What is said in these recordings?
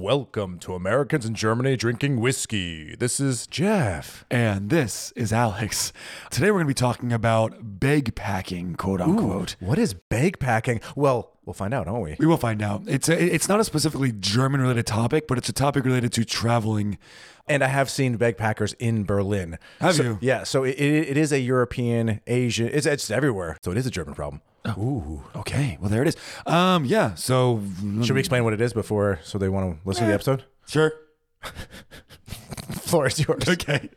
Welcome to Americans in Germany drinking whiskey. This is Jeff. And this is Alex. Today we're going to be talking about bag packing, quote unquote. What is bag packing? Well, we'll find out, won't we? We will find out. It's a, it's not a specifically German related topic, but it's a topic related to traveling. And I have seen bagpackers in Berlin. Have So- you? Yeah. So it, it, it is a European, Asian. It's, it's everywhere. So it is a German problem. Ooh, okay. Well, there it is. Um, yeah. So Should we explain what it is before, so they want to listen to the episode? sure. Floor is yours. Okay.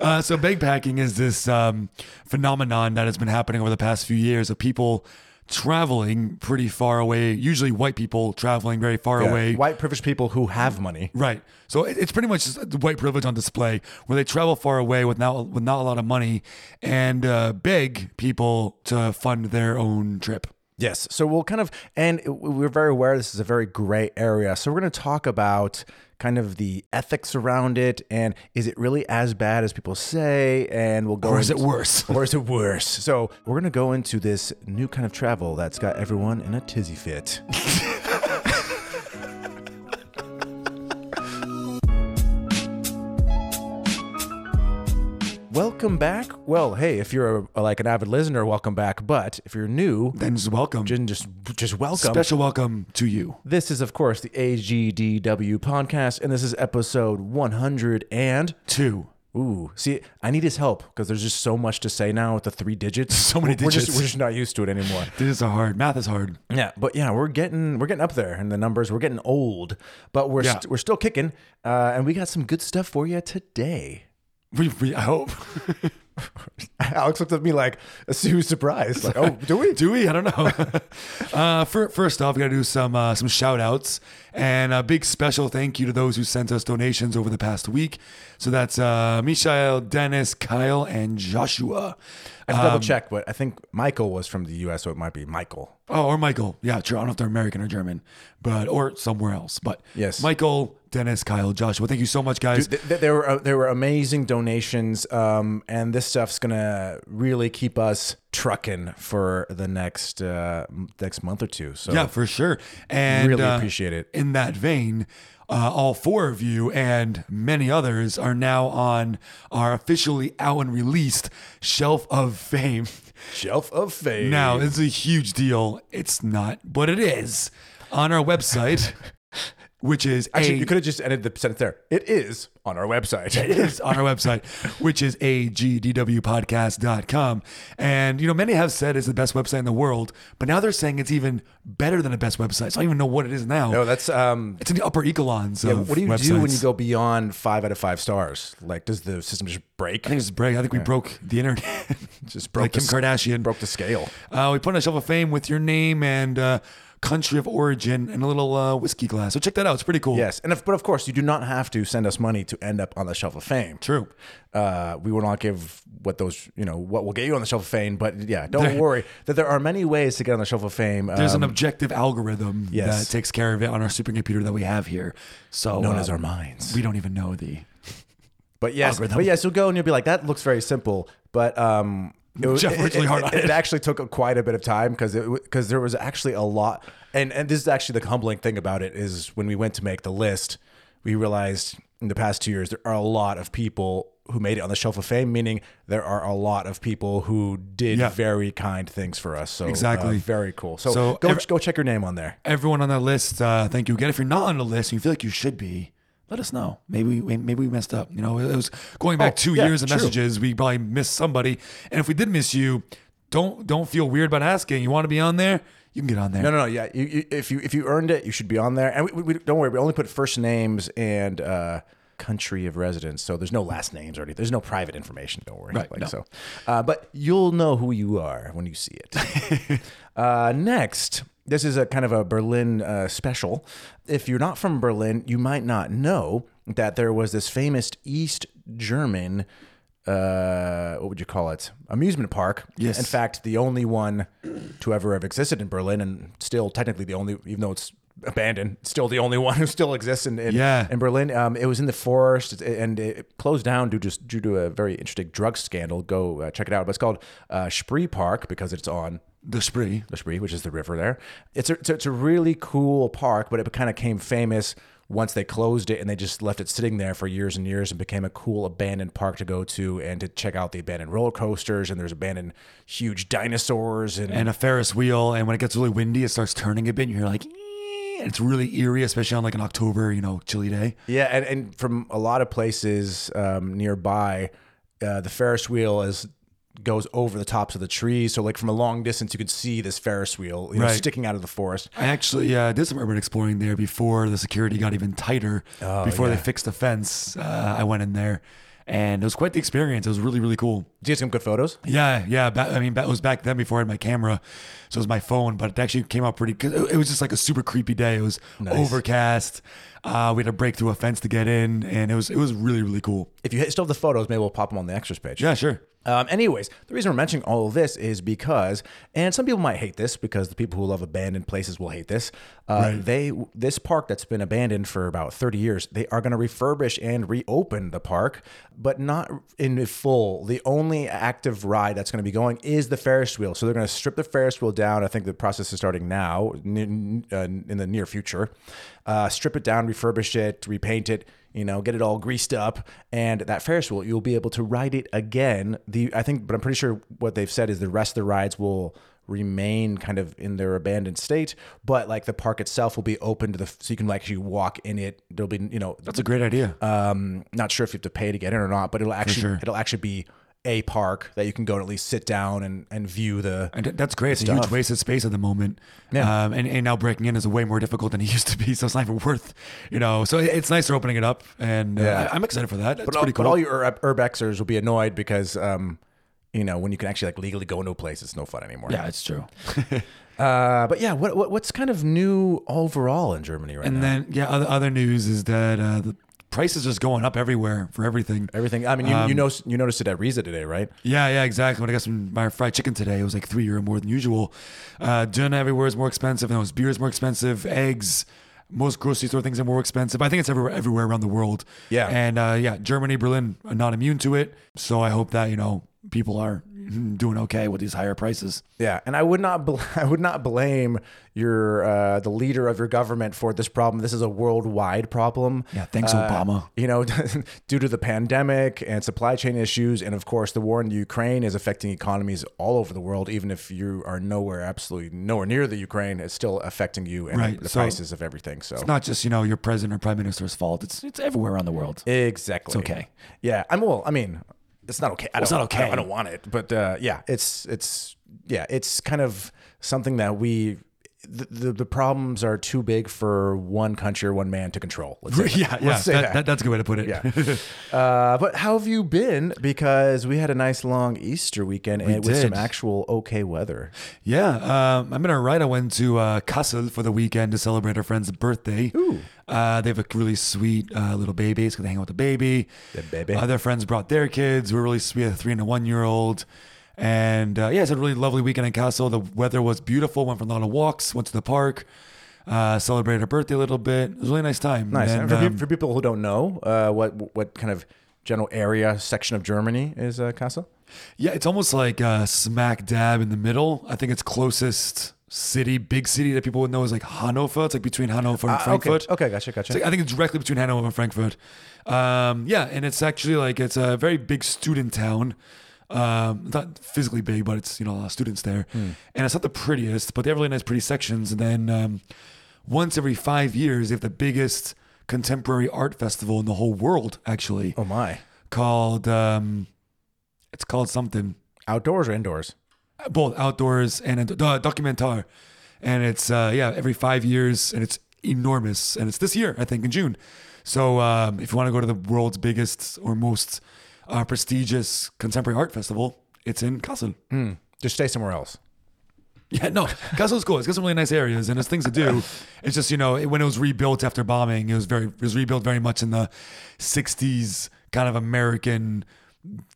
Uh, so bag packing is this um, phenomenon that has been happening over the past few years of people traveling pretty far away. Usually, white people traveling very far Yeah. away. White privileged people who have money. Right. So it- it's pretty much the white privilege on display, where they travel far away with not with not a lot of money and uh, beg people to fund their own trip. Yes. So we'll kind of, and we're very aware this is a very gray area. So we're going to talk about kind of the ethics around it and is it really as bad as people say? And we'll go. Or is it worse? Or is it worse? So we're going to go into this new kind of travel that's got everyone in a tizzy fit. Welcome back. Well, hey, if you're a, like an avid listener, welcome back. But if you're new, Then just welcome, then just just welcome. special welcome to you. This is, of course, the AGDW podcast, and this is episode 102. Ooh, see, I need his help because there's just so much to say now with the three digits. So many We're just, digits. we're just not used to it anymore. This is hard math is hard. Yeah, but yeah, we're getting we're getting up there in the numbers. We're getting old, but we're Yeah. st- we're still kicking, uh, and we got some good stuff for you today. We, we I hope. Alex looked at me like a huge surprise. Like, oh, do we? Do we? I don't know. uh, for, first off, we got to do some uh, some shout outs and a big special thank you to those who sent us donations over the past week. So that's uh, Mishael, Dennis, Kyle, and Joshua. I have to double check, but I think Michael was from the U.S., so it might be Michael. Oh, or Michael. Yeah, true. I don't know if they're American or German, but or somewhere else. But Yes. Michael, Dennis, Kyle, Joshua. Thank you so much, guys. Th- th- there were uh, there were amazing donations, um, and this stuff's gonna really keep us trucking for the next uh, next month or two. So yeah, for sure. And really uh, appreciate it. in that vein, uh, all four of you and many others are now on our officially out and released shelf of fame. Shelf of Fame. Now, it's a huge deal. It's not, but it is on our website, which is actually, a- you could have just ended the sentence there. It is on our website. it is on our website, which is agdwpodcast.com. And, you know, many have said it's the best website in the world, but now they're saying it's even better than the best website. So I don't even know what it is now. no, that's um. it's in the upper echelons Yeah, of what do you do when you go beyond five out of five stars? Like, does the system just break? I think it's break. I think we broke the internet. just broke like Kim the, s- Kardashian. broke the scale. Uh, we put on a shelf of fame with your name and uh, country of origin and a little uh, whiskey glass. So check that out. It's pretty cool. Yes, and if, but of course, you do not have to send us money to end up on the Shelf of Fame. True. Uh, we will not give what those, you know, what will get you on the Shelf of Fame. But yeah, don't worry that there are many ways to get on the Shelf of Fame. There's um, an objective algorithm yes. that takes care of it on our supercomputer that we have here. So known uh, as our minds. we don't even know the. But yes, algorithm. but yes, you'll go and you'll be like, that looks very simple. But um, it, was- Jeff worked really hard on it, it. actually took quite a bit of time because because there was actually a lot. And and this is actually the humbling thing about it is when we went to make the list, we realized in the past two years there are a lot of people who made it on the shelf of fame. Meaning there are a lot of people who did Yeah. very kind things for us. So uh, Exactly. very cool. So, So go every- go check your name on there. Everyone on that list, uh, thank you again. If you're not on the list and you feel like you should be, let us know. Maybe we maybe we messed up. You know, it was going back Oh, two yeah, years of true. messages. We probably missed somebody, and if we did miss you, don't don't feel weird about asking. You want to be on there? You can get on there. No, no, no. Yeah, you, you, if you if you earned it, you should be on there. And we, we, we- don't worry, we only put first names and uh, country of residence, so there's no last names or anything. There's no private information. Don't worry. Right, Like no. so, uh, but you'll know who you are when you see it. uh, next, this is a kind of a Berlin uh, special. If you're not from Berlin, you might not know that there was this famous East German. Uh, what would you call it? Amusement park. Yes. In fact, the only one to ever have existed in Berlin, and still technically the only, even though it's abandoned, still the only one who still exists in in, Yeah. in Berlin. Um, it was in the forest, and it closed down due just due to a very interesting drug scandal. Go uh, check it out. But it's called uh, Spree Park because it's on The Spree. the Spree, which is the river there. It's a, it's a, it's a really cool park, but it kind of came famous once they closed it and they just left it sitting there for years and years and became a cool abandoned park to go to and to check out the abandoned roller coasters and there's abandoned huge dinosaurs and, and a Ferris wheel. And when it gets really windy, it starts turning a bit. And you're like, it's really eerie, especially on like an October, you know, chilly day. yeah, and, and from a lot of places um, nearby, uh, the Ferris wheel is goes over the tops of the trees. So like from a long distance, you could see this Ferris wheel you know, Right. sticking out of the forest. I actually uh, did some urban exploring there before the security got even tighter. before yeah. they fixed the fence, uh, I went in there, and it was quite the experience. It was really, really cool. Do you get some good photos? Yeah, yeah. Back, I mean, that was back then before I had my camera, so it was my phone. But it actually came out pretty. Cause it it was just like a super creepy day. It was overcast. Uh, we had to break through a fence to get in, and it was it was really, really cool. If you still have the photos, maybe we'll pop them on the extras page. Yeah, sure. Um, anyways, the reason we're mentioning all of this is because, and some people might hate this because the people who love abandoned places will hate this. Uh, They this park that's been abandoned for about thirty years, they are going to refurbish and reopen the park, but not in full. The only active ride that's going to be going is the Ferris wheel. So they're going to strip the Ferris wheel down. I think the process is starting now, n- uh, in the near future. Uh, strip it down, refurbish it, repaint it you know, get it all greased up, and that Ferris wheel, you'll be able to ride it again. The I think, but I'm pretty sure what they've said is the rest of the rides will remain kind of in their abandoned state, but like the park itself will be open to the so you can actually walk in it. There'll be you know, That's a great idea. um, not sure if you have to pay to get in or not, but it'll actually sure. it'll actually be a park that you can go and at least sit down and and view the. And that's great. It's a huge Stuff. wasted space at the moment. Yeah. Um, and, and now breaking in is way more difficult than it used to be. So it's not even worth, you know. So it's nice they're opening it up, and uh, Yeah. I- I'm excited for that. That's But all, pretty but all your ur- urbexers will be annoyed because um, you know, when you can actually like legally go into a place, it's no fun anymore. yeah, it's true. Uh, but yeah, what, what what's kind of new overall in Germany right and now? And then yeah, other other news is that uh, the price is just going up everywhere for everything. Everything. I mean, you you know you noticed it at Riza today, right? Yeah, yeah, exactly. When I got some my fried chicken today, it was like three euro more than usual. Uh, dinner everywhere is more expensive. And those beer is more expensive. Eggs, most grocery store things are more expensive. I think it's everywhere, everywhere around the world. Yeah. And uh, yeah, Germany, Berlin are not immune to it. So I hope that you know people are doing okay with these higher prices. Yeah, and I would not bl- I would not blame your uh, the leader of your government for this problem. This is a worldwide problem. Yeah, thanks, Uh, Obama. You know, due to the pandemic and supply chain issues, and of course the war in Ukraine is affecting economies all over the world. Even if you are nowhere, absolutely nowhere near the Ukraine, it's still affecting you and Right, the so- prices of everything. So It's not just you know your president or prime minister's fault. It's it's everywhere around the world. Exactly. It's okay. Yeah. I'm well. I mean, it's not okay. I it's not I don't, okay. I don't want it, but uh, yeah, it's it's yeah, it's kind of something that we. The, the, the problems are too big for one country or one man to control. Let's say yeah, that. yeah. Let's say that- that. that- that's a good way to put it. Yeah. uh, but how have you been? Because we had a nice long Easter weekend and with some actual okay weather. Yeah, um, I'm gonna right. I went to uh, Kassel for the weekend to celebrate our friend's birthday. Ooh. Uh, they have a really sweet uh, little baby. So they hang out with the baby. The baby. Other friends brought their kids. We're really sweet. A three and a one year old. And uh, yeah, it's a really lovely weekend in Kassel. The weather was beautiful. Went for a lot of walks. Went to the park. Uh, celebrated her birthday a little bit. It was a really nice time. Nice. And, And for, pe- um, for people who don't know, uh, what what kind of general area section of Germany is uh, Kassel? Yeah, it's almost like smack dab in the middle. I think its closest city, big city that people would know is like Hanover. It's like between Hanover and Ah, Frankfurt. Okay. Okay. Gotcha. Gotcha. Like- I think it's directly between Hanover and Frankfurt. Um, yeah, and it's actually like it's a very big student town. Um, not physically big, but it's you know a lot of students there, Hmm. and it's not the prettiest, but they have really nice, pretty sections. And then um, once every five years, they have the biggest contemporary art festival in the whole world, actually, oh my. called um, it's called something Outdoors or indoors? both outdoors and uh, documenta and it's uh yeah every five years and it's enormous and it's this year i think in june so um if you want to go to the world's biggest or most uh, prestigious contemporary art festival it's in kassel Hmm. Just stay somewhere else. yeah no kassel's cool it's got some really nice areas and there's things to do it's just you know it- when it was rebuilt after bombing it was very it was rebuilt very much in the 60s kind of american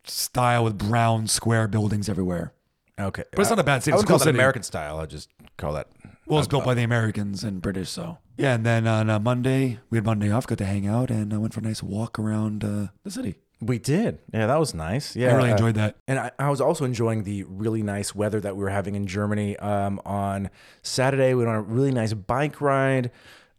style with brown square buildings everywhere Okay. But it's not a bad city. I It's a would cool call city. American style. I just call that. Well, it's built by the Americans and British, so yeah. And then on uh, Monday, we had Monday off, got to hang out, and I went for a nice walk around uh, the city. We did. Yeah, that was nice. Yeah, I really uh, enjoyed that. And I, I was also enjoying the really nice weather that we were having in Germany. Um, on Saturday, we went on a really nice bike ride.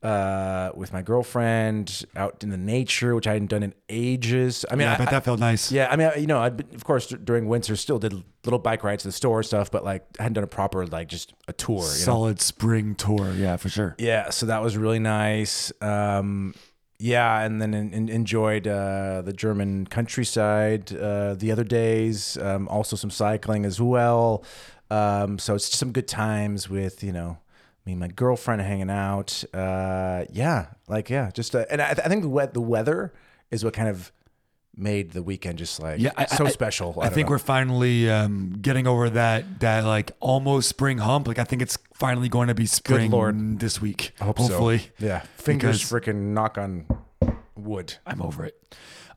uh, with my girlfriend out in the nature, which I hadn't done in ages. I mean, Yeah, I I, bet that felt nice. yeah, I mean, I- you know, I'd been, of course, during winter, still did little bike rides to the store and stuff, but like, I hadn't done a proper, like, just a tour. You know? Solid spring tour. Yeah, for sure. Yeah, so that was really nice. Um, yeah, and then en- en- enjoyed uh, the German countryside uh, the other days. Um, also some cycling as well. Um, so it's just some good times with you know me and my girlfriend hanging out. Uh, yeah, like yeah, just uh, and I, I think the we- the weather is what kind of made the weekend just like Yeah, I- so I- special. I, don't think know. we're finally um, getting over that that like almost spring hump. Like I think it's finally going to be spring Lord. this week. I hope so. Hopefully, yeah. Fingers freaking knock on wood. I'm over it.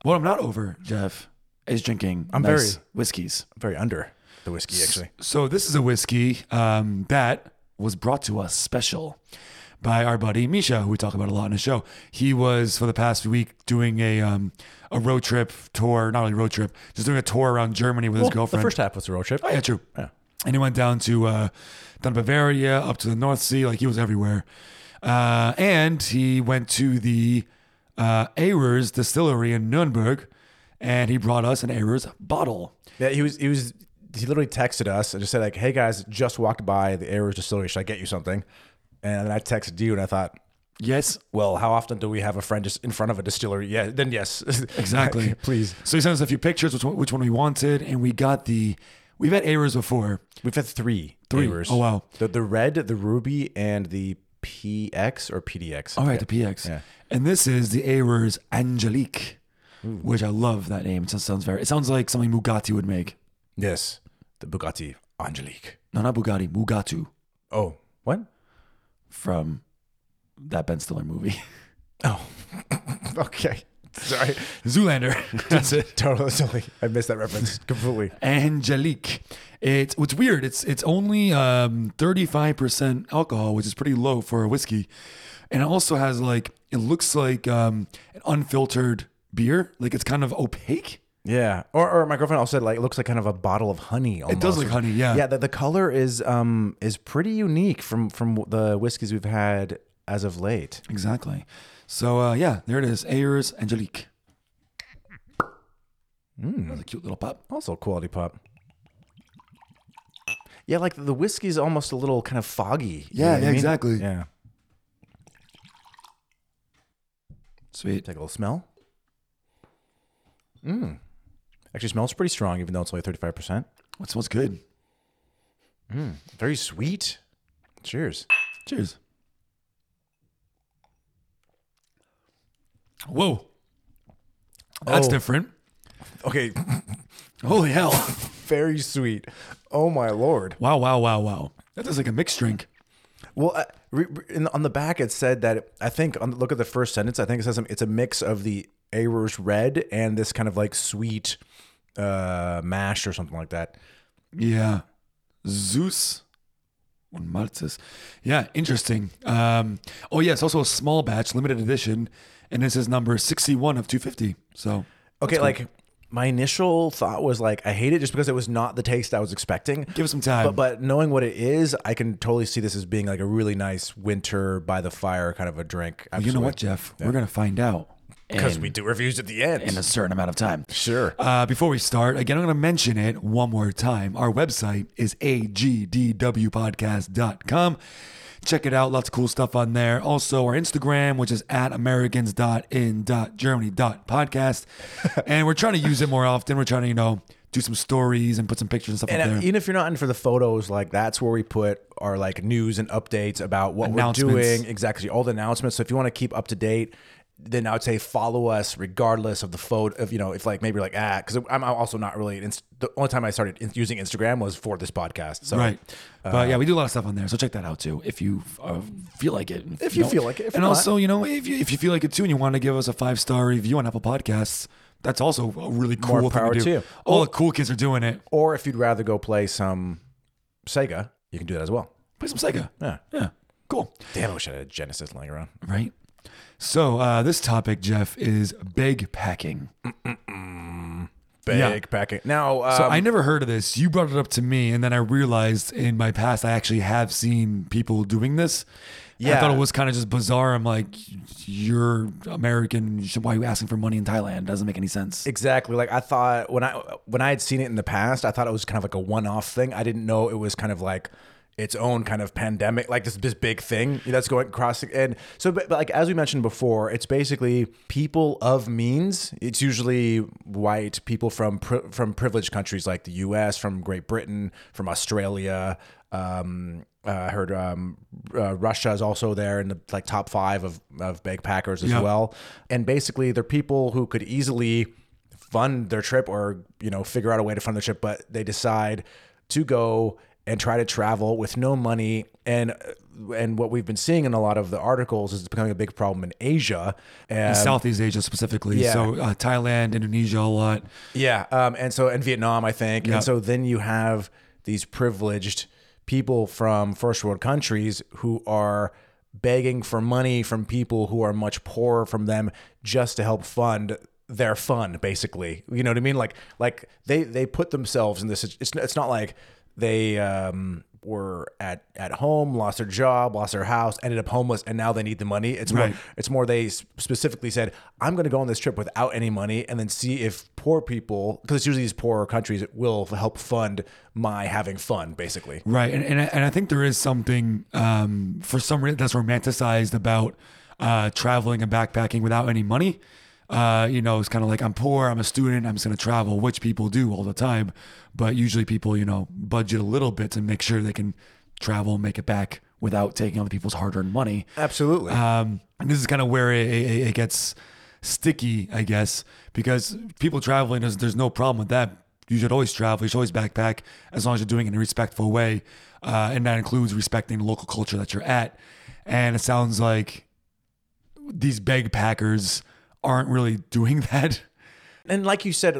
What I'm not over, Jeff, is drinking. I'm nice very- whiskeys. Very under the whiskey actually. So this is a whiskey um, that was brought to us special by our buddy Misha, who we talk about a lot in the show. He was for the past week doing a um, a road trip tour, not really road trip, just doing a tour around Germany with Well, his girlfriend. The first half was a road trip. Oh yeah, true. Yeah. And he went down to uh, down to Bavaria, up to the North Sea, like he was everywhere. Uh, and he went to the uh, Ayrer's distillery in Nuremberg, and he brought us an Ayrer's bottle. Yeah, he was he was he literally texted us and just said like, "Hey guys, just walked by the Ayrer's distillery. Should I get you something?" And then I texted you and I thought, Yes, "Well, how often do we have a friend just in front of a distillery?" Yeah, then yes, exactly. Please, So he sent us a few pictures, which one, which one we wanted, and we got the. We've had Ayrer's before. we've had three Three. Oh, wow. The the red, the ruby, and the PX or PDX. All right, the PX. Yeah. And this is the Ayrer's Angelique, which I love that name. It sounds very. It sounds like something Bugatti would make. Yes, the Bugatti Angelique. No, not Bugatti, Mugatu Oh, what? From that Ben Stiller movie. Oh, okay. Sorry, Zoolander. That's it. totally, totally. I missed that reference completely. Angelique. It's what's weird. It's it's only um, 35% alcohol, which is pretty low for a whiskey, and it also has like it looks like um, an unfiltered beer. Like it's kind of opaque. Yeah, or, or my girlfriend also said like it looks like kind of a bottle of honey. Almost. It does look honey. Yeah. Yeah, the, the color is um is pretty unique from from the whiskeys we've had as of late. Exactly. So uh, yeah, there it is. Ayrer's Angelique. Mm. That's a cute little pop. Also a quality pop. Yeah, like the whiskey's almost a little kind of foggy. know Yeah, I mean? exactly. Yeah, Sweet. take a little smell. Mm. Actually, smells pretty strong, even though it's only thirty five percent. What smells good? Mm, very sweet. Cheers. Cheers. Whoa. That's Oh. different. Okay, Holy hell. very sweet. Oh my lord. Wow, wow, wow, wow. That is like a mixed drink. Well, uh, re- re- in, on the back it said that it, I think on the, look at the first sentence. I think it says it's a mix of the Ayrer's red and this kind of like sweet uh, mash or something like that. Yeah. Zeus und Malzes. Yeah, interesting. Um, oh, yeah, it's also a small batch, limited edition, and this is number 61 of 250. So, Okay, like my initial thought was like I hate it just because it was not the taste I was expecting. give it some time. But but knowing what it is, I can totally see this as being like a really nice winter by the fire kind of a drink. you know what, Jeff? We're going to find out. Because we do reviews at the end. in a certain amount of time. Sure. Uh, before we start, again, I'm going to mention it one more time. Our website is agdwpodcast.com. Check it out. Lots of cool stuff on there. Also, our Instagram, which is at americans.in.germany.podcast. and we're trying to use it more often. We're trying to, you know, do some stories and put some pictures and stuff And up uh, there. even if you're not in for the photos, like that's where we put our like news and updates about what we're doing. Exactly, all the announcements. So if you want to keep up to date, then I would say follow us regardless of the photo. Of you know, if like maybe like ah, because I'm also not really. Inst- the only time I started in- using Instagram was for this podcast. So Right. But yeah, we do a lot of stuff on there. So check that out too if you uh, feel like it. If you know. feel like it. If and not- also, you know, if you, if you feel like it too and you want to give us a five star review on Apple Podcasts, that's also a really cool More thing to do. to you. All the cool kids are doing it. or if you'd rather go play some Sega, you can do that as well. Play some Sega. Yeah. Yeah. Cool. Damn, I wish I had a Genesis laying around. Right. So uh, this topic, Jeff, is bag packing. Yeah. backpacking. Now, um, So I never heard of this. You brought it up to me, and then I realized in my past I actually have seen people doing this. Yeah. I thought it was kind of just bizarre. I'm like, you're American. Why are you asking for money in Thailand? Doesn't make any sense. Exactly. Like I thought when I when I had seen it in the past, I thought it was kind of like a one-off thing. I didn't know it was kind of like its own kind of pandemic, like this this big thing that's going across. And so, but, but like as we mentioned before, it's basically people of means. It's usually white people from pri- from privileged countries like the U.S., from Great Britain, from Australia. Um, uh, I heard um, uh, Russia is also there in the like top five of of backpackers as Yeah. well. And basically, they're people who could easily fund their trip or you know figure out a way to fund their trip, but they decide to go and try to travel with no money and. And what we've been seeing in a lot of the articles is it's becoming a big problem in Asia. And Southeast Asia specifically. yeah. So uh, Thailand, Indonesia, a lot. Yeah, um, and so and Vietnam, I think, and so then you have these privileged people from first world countries who are begging for money from people who are much poorer from them just to help fund their fun basically you know what i mean like like they they put themselves in this it's, it's not like they um were at at home lost their job lost their house ended up homeless and now they need the money it's more it's more they specifically said, I'm going to go on this trip without any money and then see if poor people, because it's usually these poorer countries, will help fund my having fun, basically. Right, and and I, and I think there is something um, for some reason that's romanticized about uh, traveling and backpacking without any money. Uh, you know, it's kind of like I'm poor, I'm a student, I'm just gonna travel, which people do all the time. But usually, people you know budget a little bit to make sure they can travel and make it back without taking other people's hard-earned money. Absolutely. Um, and this is kind of where it, it, it gets sticky, I guess, because people traveling, there's, there's no problem with that. You should always travel. You should always backpack as long as you're doing it in a respectful way. Uh, and that includes respecting the local culture that you're at. And it sounds like these bagpackers aren't really doing that. and like you said,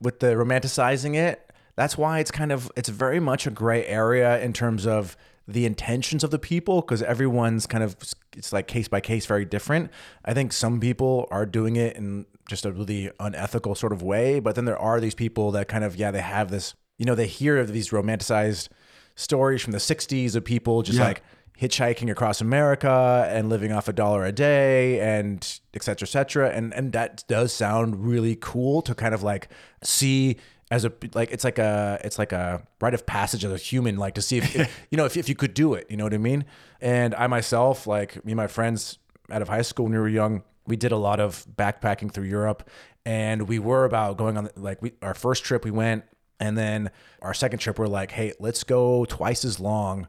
with the romanticizing it, that's why it's kind of, it's very much a gray area in terms of the intentions of the people because everyone's kind of it's like case by case very different i think some people are doing it in just a really unethical sort of way but then there are these people that kind of yeah they have this you know they hear of these romanticized stories from the 60s of people just Yeah. like hitchhiking across america and living off a dollar a day and et cetera et cetera. And and that does sound really cool to kind of like see as a like it's like a it's like a rite of passage as a human like to see if, if you know if, if you could do it you know what i mean? And i myself like me and my friends out of high school when we were young we did a lot of backpacking through europe. And we were about going on like we our first trip we went and then our second trip we're like hey let's go twice as long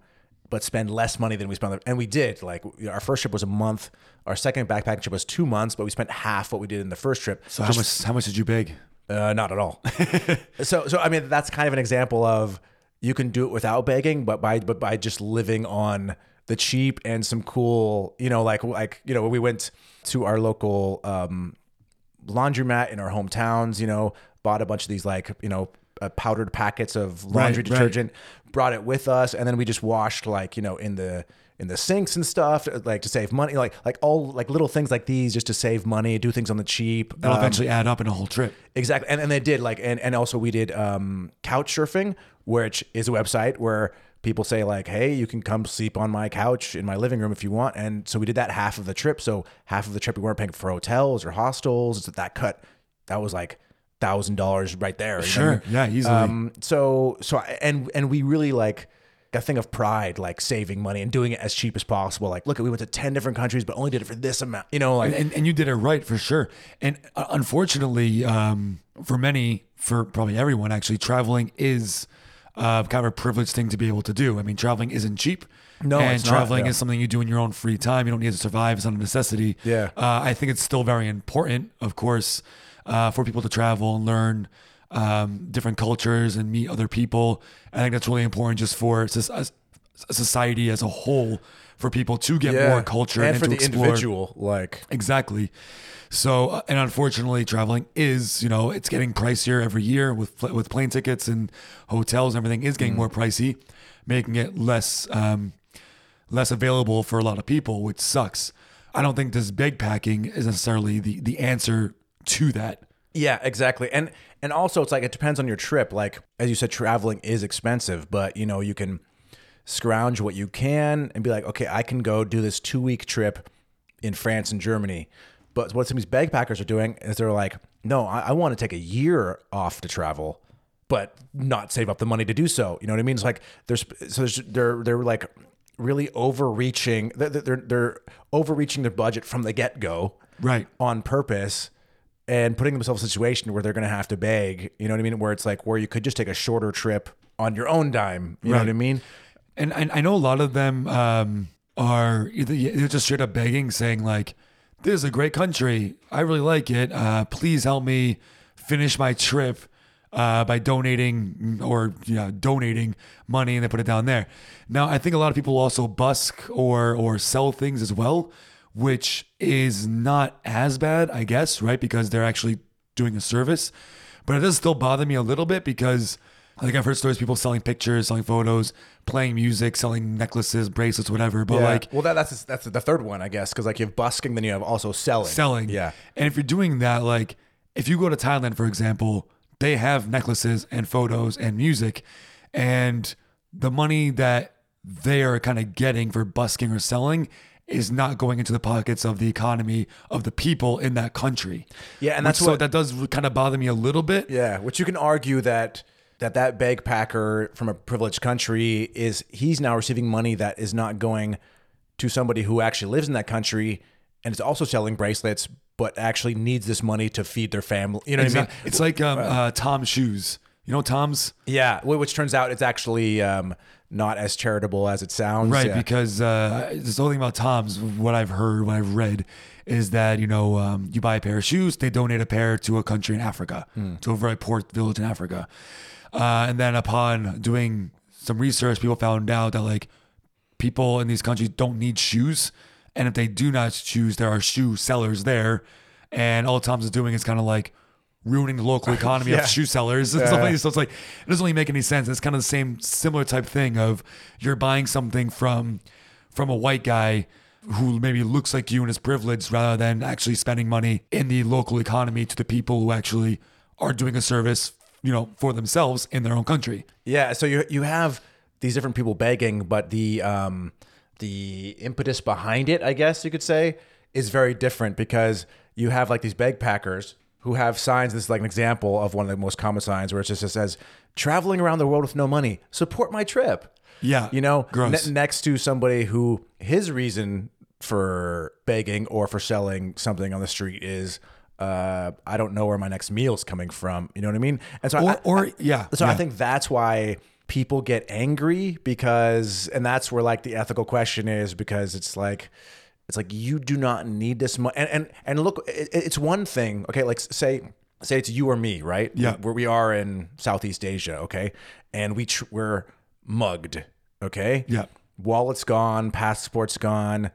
but spend less money than we spent on the- and we did like our first trip was a month our second backpacking trip was two months but we spent half what we did in the first trip So how much how much did you beg? uh, not at all. so, so I mean, that's kind of an example of you can do it without begging, but by but by just living on the cheap and some cool, you know, like like you know, we went to our local um, laundromat in our hometowns. You know, bought a bunch of these like you know uh, powdered packets of laundry Right, right. detergent, brought it with us, and then we just washed like you know in the in the sinks and stuff, like to save money, like like all like little things like these, just to save money, do things on the cheap. That'll Um, eventually add up in a whole trip. Exactly. And, and they did like, and, and also we did um, couch surfing, which is a website where people say like, Hey, you can come sleep on my couch in my living room if you want. And so we did that half of the trip. So half of the trip, we weren't paying for hotels or hostels. So that cut, that was like thousand dollars right there. know Sure. mean? Yeah, easily. Um, so, so, I- and, and we really like, a thing of pride, like saving money and doing it as cheap as possible. Like, look, we went to 10 different countries, but only did it for this amount, you know, like, and, and you did it right for sure. And uh, unfortunately, um, for many, for probably everyone, actually, traveling is uh, kind of a privileged thing to be able to do. I mean, traveling isn't cheap. No, and it's not, traveling yeah. is something you do in your own free time. You don't need to survive; it's not a necessity. Yeah. uh, I think it's still very important, of course, uh, for people to travel and learn um, different cultures and meet other people. I think that's really important, just for society as a whole, for people to get more culture and, and, for to the explore. individual, like, Exactly. So, uh, and unfortunately, traveling is, you know, it's getting pricier every year with with plane tickets and hotels and everything is getting more pricey, making it less um, less available for a lot of people, which sucks. I don't think this big packing is necessarily the the answer to that. Yeah, exactly. And and also it's like it depends on your trip. Like as you said, traveling is expensive, but you know, you can scrounge what you can and be like, okay, I can go do this two week trip in France and Germany. But what some of these backpackers are doing is they're like, no, I, I want to take a year off to travel, but not save up the money to do so. You know what I mean? It's like there's so there's, they're they're like really overreaching. They're, they're they're overreaching their budget from the get go, Right. on purpose and putting themselves in a situation where they're going to have to beg, you know what I mean? Where it's like where you could just take a shorter trip on your own dime, you know what I mean? And I, I know a lot of them um, are either they're just straight up begging, saying like, "This is a great country. I really like it. Uh, please help me finish my trip uh, by donating or yeah, donating money, and they put it down there." Now, I think a lot of people also busk or or sell things as well, which is not as bad, I guess, right? Because they're actually doing a service. But it does still bother me a little bit because like I've heard stories of people selling pictures, selling photos, playing music, selling necklaces, bracelets, whatever. But like well, that, that's that's the third one, I guess, because like you have busking, then you have also selling. selling. Yeah. And if you're doing that, like if you go to Thailand, for example, they have necklaces and photos and music, and the money that they are kind of getting for busking or selling is not going into the pockets of the economy of the people in that country. Yeah, and Which- that's so what- that does kind of bother me a little bit. Yeah, which you can argue that that that bagpacker from a privileged country is he's now receiving money that is not going to somebody who actually lives in that country and is also selling bracelets, but actually needs this money to feed their family. You know what I mean? It's like um, uh, Tom's shoes. You know Tom's? Yeah, which turns out it's actually um, not as charitable as it sounds. Right, Yeah. because uh, the whole thing about Tom's, what I've heard, what I've read, is that you know um, you buy a pair of shoes, they donate a pair to a country in Africa, to a very poor village in Africa, uh, and then upon doing some research, people found out that like people in these countries don't need shoes, and if they do not choose, there are shoe sellers there, and all Tom's is doing is kind of like ruining the local economy Yeah. of shoe sellers and stuff like this. So it's like it doesn't really make any sense. It's kind of the same similar type thing of you're buying something from from a white guy who maybe looks like you and is privileged rather than actually spending money in the local economy to the people who actually are doing a service, you know, for themselves in their own country. Yeah, so you you have these different people begging, but the um the impetus behind it, I guess you could say, is very different because you have like these bagpackers who have signs. This is like an example of one of the most common signs where it just says, "Traveling around the world with no money, support my trip." Yeah. you know, Gross. ne- next to somebody who his reason for begging or for selling something on the street is. Uh, I don't know where my next meal's coming from. You know what I mean? And so, Or- I, or- I- yeah, So I think that's why people get angry because, and that's where like the ethical question is because it's like, it's like you do not need this money. And and and look, it, it's one thing. Okay, like say say it's you or me, right? Yeah. Where we are in Southeast Asia, okay, and we tr- we're mugged, okay. Yeah. Wallet's gone, passport's gone.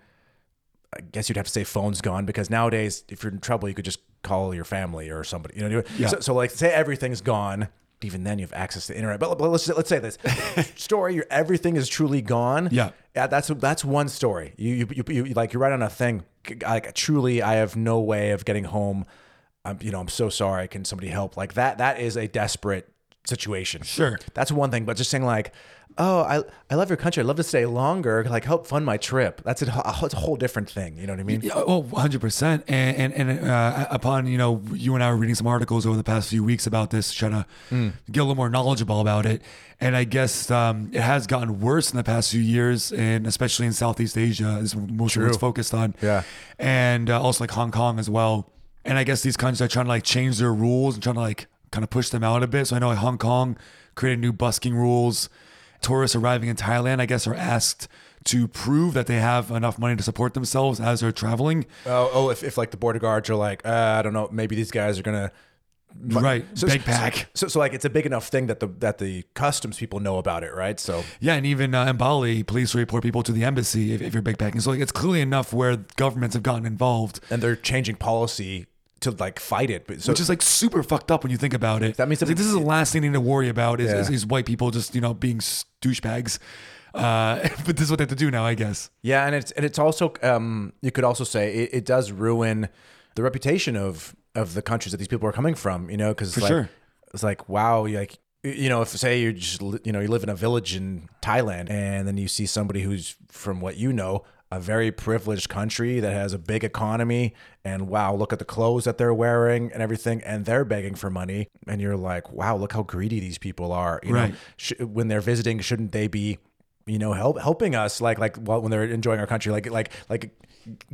I guess you'd have to say phone's gone because nowadays, if you're in trouble, you could just call your family or somebody. You know, Yeah. so, so like say everything's gone. Even then, you have access to the internet. But, let's let's say this story: your everything is truly gone. Yeah. yeah. That's that's one story. You you, you, you like you write on a thing like truly, I have no way of getting home. I'm you know I'm so sorry. Can somebody help? Like that. That is a desperate situation. Sure. That's one thing, but just saying like, oh, I I love your country. I'd love to stay longer. Like help fund my trip. That's a, it's a whole different thing. You know what I mean? Yeah, oh, 100%. And, and, and uh, upon, you know, you and I were reading some articles over the past few weeks about this, trying to get a little more knowledgeable about it. And I guess um, it has gotten worse in the past few years, and especially in Southeast Asia, is most of what's focused on. Yeah. And uh, also like Hong Kong as well. And I guess these countries are trying to like change their rules and trying to like kind of push them out a bit. So I know Hong Kong created new busking rules. Tourists arriving in Thailand, I guess, are asked to prove that they have enough money to support themselves as they're traveling. Oh, oh, if, if like the border guards are like, uh, I don't know, maybe these guys are gonna Right, so, big so- pack. So, so like it's a big enough thing that the that the customs people know about it, right? So Yeah, and even uh, in Bali, police report people to the embassy if, if you're backpacking. So like, it's clearly enough where governments have gotten involved, and they're changing policy to like fight it. But so which is like super fucked up when you think about it. That means like, this is the last thing they need to worry about is, Yeah. is, is white people just you know being douchebags. Uh, but this is what they have to do now, I guess. yeah, and it's and it's also um you could also say it, it does ruin the reputation of of the countries that these people are coming from. You know, because like, sure. it's like wow, you like you know, if say you just you know you live in a village in Thailand, and then you see somebody who's from what you know a very privileged country that has a big economy, and wow, look at the clothes that they're wearing and everything, and they're begging for money, and you're like, wow, look how greedy these people are. You Right. know, sh- when they're visiting, shouldn't they be you know help helping us like like while when they're enjoying our country like like like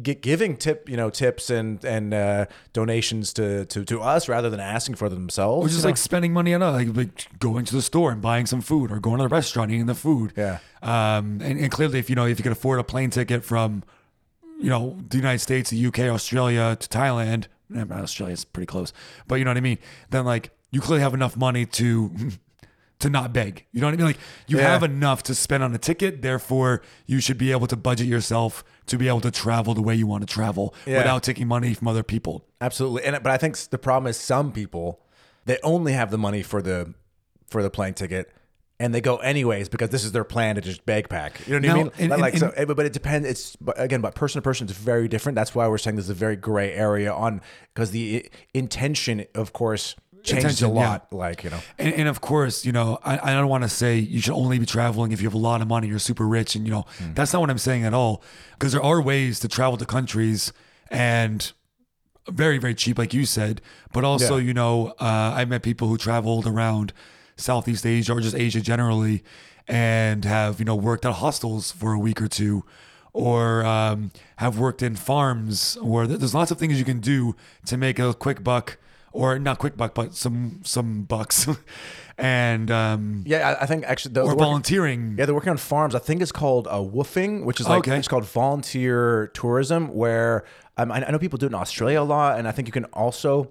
gi- giving tip you know tips and and uh, donations to, to to us rather than asking for them themselves Or just you know? like spending money on uh, like, like going to the store and buying some food, or going to the restaurant eating the food. Yeah. Um, and, and clearly, if you know if you can afford a plane ticket from, you know, the United States, the UK, Australia to Thailand, eh, Australia's pretty close, but you know what I mean. Then like you clearly have enough money to. To not beg, you know what I mean. Like you Yeah. have enough to spend on a ticket, therefore you should be able to budget yourself to be able to travel the way you want to travel Yeah. without taking money from other people. Absolutely, and but I think the problem is some people they only have the money for the for the plane ticket, and they go anyways because this is their plan to just bag pack. You know what I mean? and- But like and- so, but eh, but it depends. It's again, but person to person, it's very different. That's why we're saying there's a very gray area on because the intention, of course, changes a Intention, yeah. lot. Like you know, And, and of course, you know, I, I don't want to say you should only be traveling if you have a lot of money, you're super rich, and you know, that's not what I'm saying at all. Because there are ways to travel to countries and very, very cheap, like you said. But also, Yeah. you know, uh, I met people who traveled around Southeast Asia or just Asia generally, and have you know worked at hostels for a week or two, or um, have worked in farms. Or th- there's lots of things you can do to make a quick buck, or not quick buck, but some some bucks, and um, yeah, I, I think actually the, or the work- volunteering. Yeah, they're working on farms. I think it's called uh, WWOOFing, which is like Okay. it's called volunteer tourism, where um, I, I know people do it in Australia a lot, and I think you can also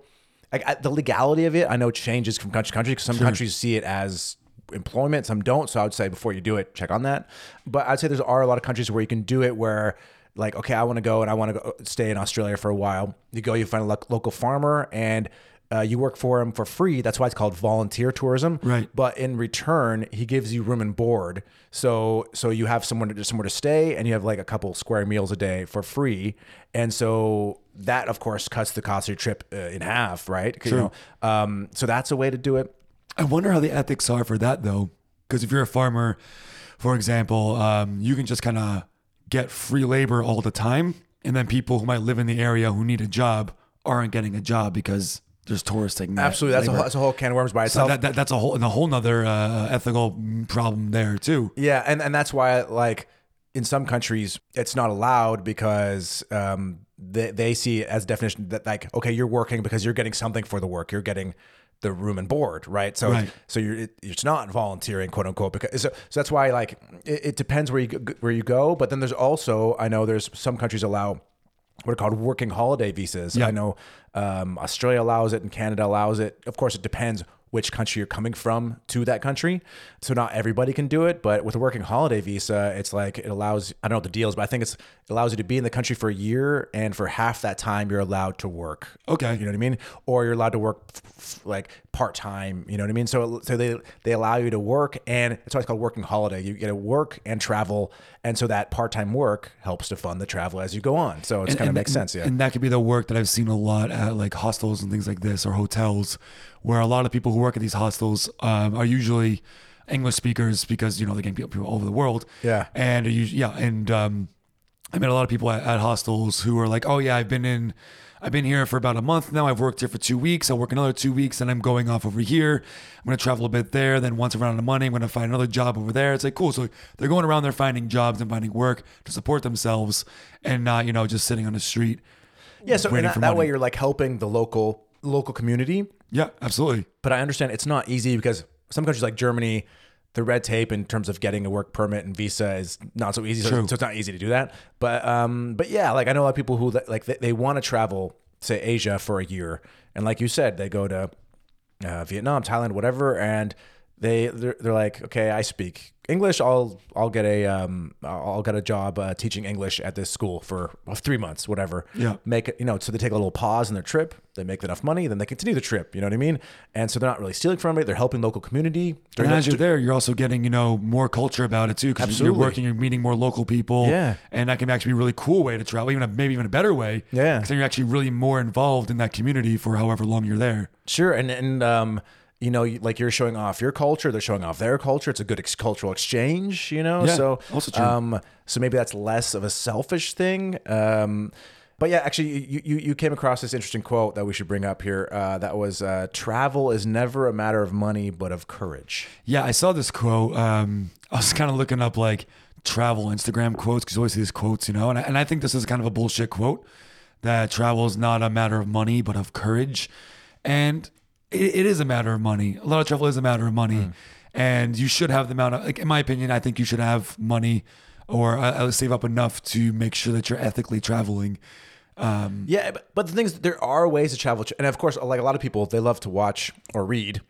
like I, the legality of it. I know changes from country to country because some countries see it as employment, some don't. So I would say before you do it, check on that. But I'd say there are a lot of countries where you can do it where. Like okay, I want to go and I want to go stay in Australia for a while. You go, you find a lo- local farmer, and uh, you work for him for free. That's why it's called volunteer tourism. Right. but in return he gives you room and board. So so you have someone to somewhere to stay and you have like a couple square meals a day for free. And so that of course cuts the cost of your trip uh, in half right? 'Cause, you know, um, so that's a way to do it. I wonder how the ethics are for that though, because if you're a farmer, for example, um, you can just kind of get free labor all the time, and then people who might live in the area who need a job aren't getting a job because there's tourists taking that absolutely that's a, whole, that's a whole can of worms by So itself. that, that, that's a whole and a whole nother uh, ethical problem there too. Yeah, and, and that's why like in some countries it's not allowed because um, they, they see it as definition that like okay you're working because you're getting something for the work. You're getting the room and board right so Right. so you're it, it's not volunteering quote unquote because so, so that's why like it, it depends where you go, where you go but then there's also I know there's some countries allow what are called working holiday visas. I know um, Australia allows it and Canada allows it. Of course, it depends which country you're coming from to that country. So not everybody can do it, but with a working holiday visa, it's like it allows I don't know what the deal is, but I think it's it allows you to be in the country for a year and for half that time you're allowed to work. Okay. You know what I mean? Or you're allowed to work f- f- like part time, you know what I mean? So so they they allow you to work and it's why it's called working holiday. You get to work and travel and so that part-time work helps to fund the travel as you go on. So it's kind of makes sense, yeah. And that could be the work that I've seen a lot at like hostels and things like this or hotels, where a lot of people who work at these hostels um, are usually English speakers because you know they can people all over the world. Yeah. And yeah, and um, I met a lot of people at, at hostels who are like, oh yeah, I've been in. I've been here for about a month now. I've worked here for two weeks. I'll work another two weeks, and I'm going off over here. I'm going to travel a bit there. Then once I run out of money, I'm going to find another job over there. It's like cool. So they're going around there finding jobs and finding work to support themselves, and not you know just sitting on the street. Yeah, so that, that way you're like helping the local local community. Yeah, absolutely. But I understand it's not easy because some countries like Germany, the red tape in terms of getting a work permit and visa is not so easy. So, so it's not easy to do that. But um, but yeah, like I know a lot of people who like they, they want to travel, say Asia for a year, and like you said, they go to uh, Vietnam, Thailand, whatever, and they they're, they're like, okay, I speak English. I'll I'll get a um I'll get a job uh, teaching English at this school for well, three months, whatever. Yeah. Make it, you know. So they take a little pause in their trip. They make enough money, then they continue the trip. You know what I mean? And so they're not really stealing from it. They're helping local community. And the- as you're there, you're also getting, you know, more culture about it too, because you're working, you're meeting more local people. Yeah. And that can actually be a really cool way to travel, even a, maybe even a better way. Yeah. 'Cause then you're actually really more involved in that community for however long you're there. Sure, and and um, you know, like you're showing off your culture, they're showing off their culture. It's a good ex- cultural exchange, you know. Yeah, so also true. Um, so maybe that's less of a selfish thing. Um, but yeah, actually, you, you you came across this interesting quote that we should bring up here. Uh, that was, uh, "Travel is never a matter of money, but of courage." Yeah, I saw this quote. Um, I was kind of looking up like travel Instagram quotes because you always see these quotes, you know, and I, and I think this is kind of a bullshit quote that travel is not a matter of money but of courage, and it, it is a matter of money. A lot of travel is a matter of money, and you should have the amount of, like, in my opinion, I think you should have money or uh, uh, save up enough to make sure that you're ethically traveling. Um, Yeah, but, but the thing is, there are ways to travel, and of course, like a lot of people, they love to watch or read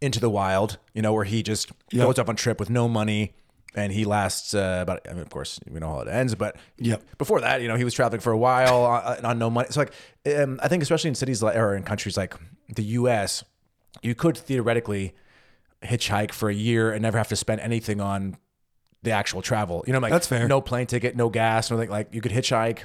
Into the Wild. You know, where he just Yep. goes up on trip with no money, and he lasts uh, about. I mean, of course, we know how it ends, but Yep. before that, you know, he was traveling for a while on, on no money. So, like, um, I think especially in cities like or in countries like the U.S., you could theoretically hitchhike for a year and never have to spend anything on the actual travel. You know, like That's fair. No plane ticket, no gas, nothing. Like you could hitchhike,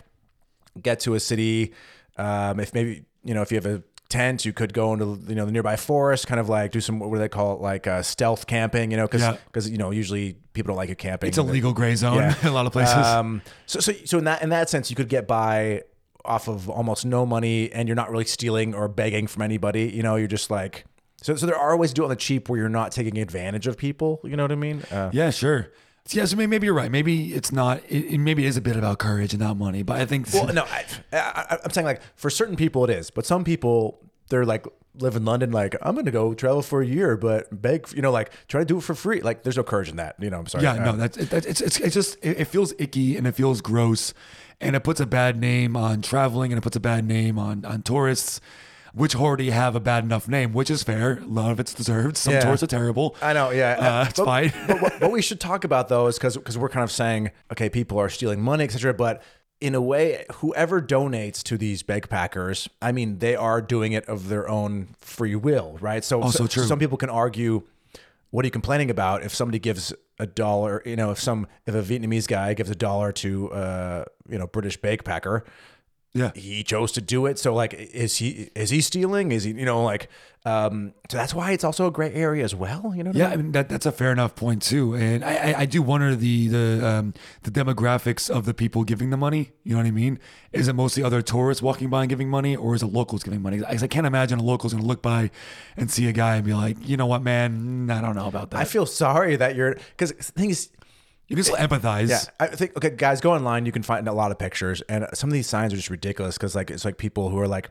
get to a city. Um, if maybe you know if you have a tent, you could go into you know the nearby forest, kind of like do some what do they call it, like uh, stealth camping. You know, because Yeah. you know usually people don't like you camping. it's a legal gray zone Yeah. in a lot of places. Um, so, so, so in that in that sense, you could get by off of almost no money, and you're not really stealing or begging from anybody. You know, you're just like so. So there are ways to do it on the cheap where you're not taking advantage of people. You know what I mean? Uh, Yeah, sure. Yeah, so may- maybe you're right. Maybe it's not. It, maybe it is a bit about courage and not money. But I think well, no, I, I, I'm saying like for certain people it is, but some people they're like live in London. Like I'm gonna go travel for a year, but beg. You know, like try to do it for free. Like there's no courage in that. You know, I'm sorry. yeah, Uh, no, that's it, that's- it's, it's it's just it, it feels icky and it feels gross, and it puts a bad name on traveling and it puts a bad name on on tourists, which already have a bad enough name, which is fair. A lot of it's deserved. Some Yeah. tourists are terrible. I know, yeah. Uh, it's but, fine. but what, what we should talk about though is because because we're kind of saying okay, people are stealing money, etc. But in a way, whoever donates to these backpackers, I mean, they are doing it of their own free will, right? So, so some people can argue, what are you complaining about if somebody gives a dollar? You know, if some if a Vietnamese guy gives a dollar to uh you know British backpacker, yeah, he chose to do it. So like, is he is he stealing? Is he you know like um so that's why it's also a gray area as well. You know? What Yeah. I mean that that's a fair enough point too, and I I, I do wonder the the um, the demographics of the people giving the money. You know what I mean? Is it mostly other tourists walking by and giving money, or is it locals giving money? I, I can't imagine a local's going to look by and see a guy and be like, you know what, man, mm, I don't know about that. I feel sorry that you're because the thing is, you can still empathize. yeah, I think okay, guys, go online. You can find a lot of pictures, and some of these signs are just ridiculous because like it's like people who are like,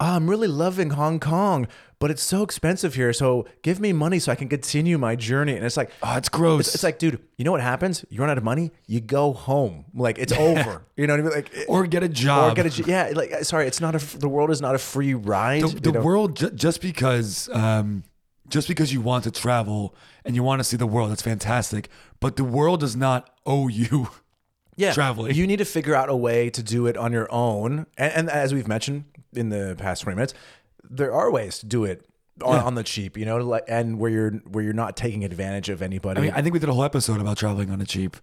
"Oh, I'm really loving Hong Kong, but it's so expensive here. So give me money so I can continue my journey. And it's like, Oh, it's gross. It's, it's like, dude, you know what happens? You run out of money, you go home. Like it's over. You know what I mean? Like or get a job. or get a yeah. Like sorry, it's not a. The world is not a free ride. the, the know? world ju- just because um, just because you want to travel and you want to see the world that's fantastic but the world does not owe you yeah, traveling. You need to figure out a way to do it on your own. And, and as we've mentioned in the past twenty minutes, there are ways to do it on, Yeah. on the cheap. You know, like and where you're where you're not taking advantage of anybody. i mean i think we did a whole episode about traveling on the cheap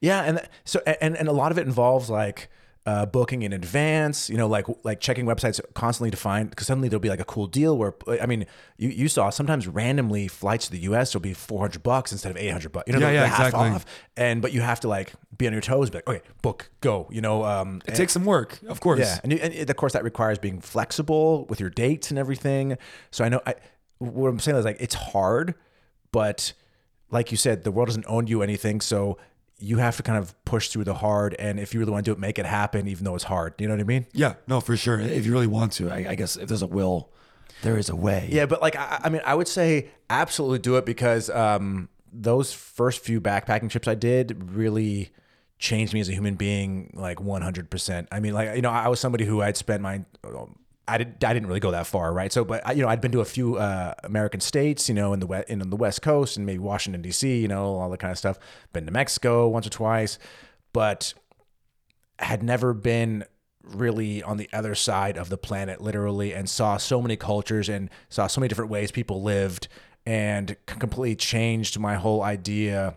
Yeah, and so and and a lot of it involves like uh, booking in advance. You know, like like checking websites constantly to find because suddenly there'll be like a cool deal where I mean, you, you saw sometimes randomly flights to the U.S. will be four hundred bucks instead of eight hundred bucks. You know, Yeah, yeah, half exactly. off. And but you have to like be on your toes. Be like, okay, book, go. You know, um, it takes some work of course yeah, and, you, and of course that requires being flexible with your dates and everything. So I know I, what I'm saying is like it's hard, but like you said, the world doesn't own you anything, so you have to kind of push through the hard. And if you really want to do it, make it happen, even though it's hard. You know what I mean? yeah no for sure if you really want to i, I guess if there's a will there is a way Yeah, but like I, I mean, I would say absolutely do it because um, those first few backpacking trips I did really changed me as a human being, like 100%. I mean, like you know, I was somebody who I'd spent my I didn't I didn't really go that far, right? So, but you know, I'd been to a few uh, American states, you know, in the west in the West Coast and maybe Washington D.C., you know, all that kind of stuff. Been to Mexico once or twice, but had never been really on the other side of the planet, literally, and saw so many cultures and saw so many different ways people lived, and completely changed my whole idea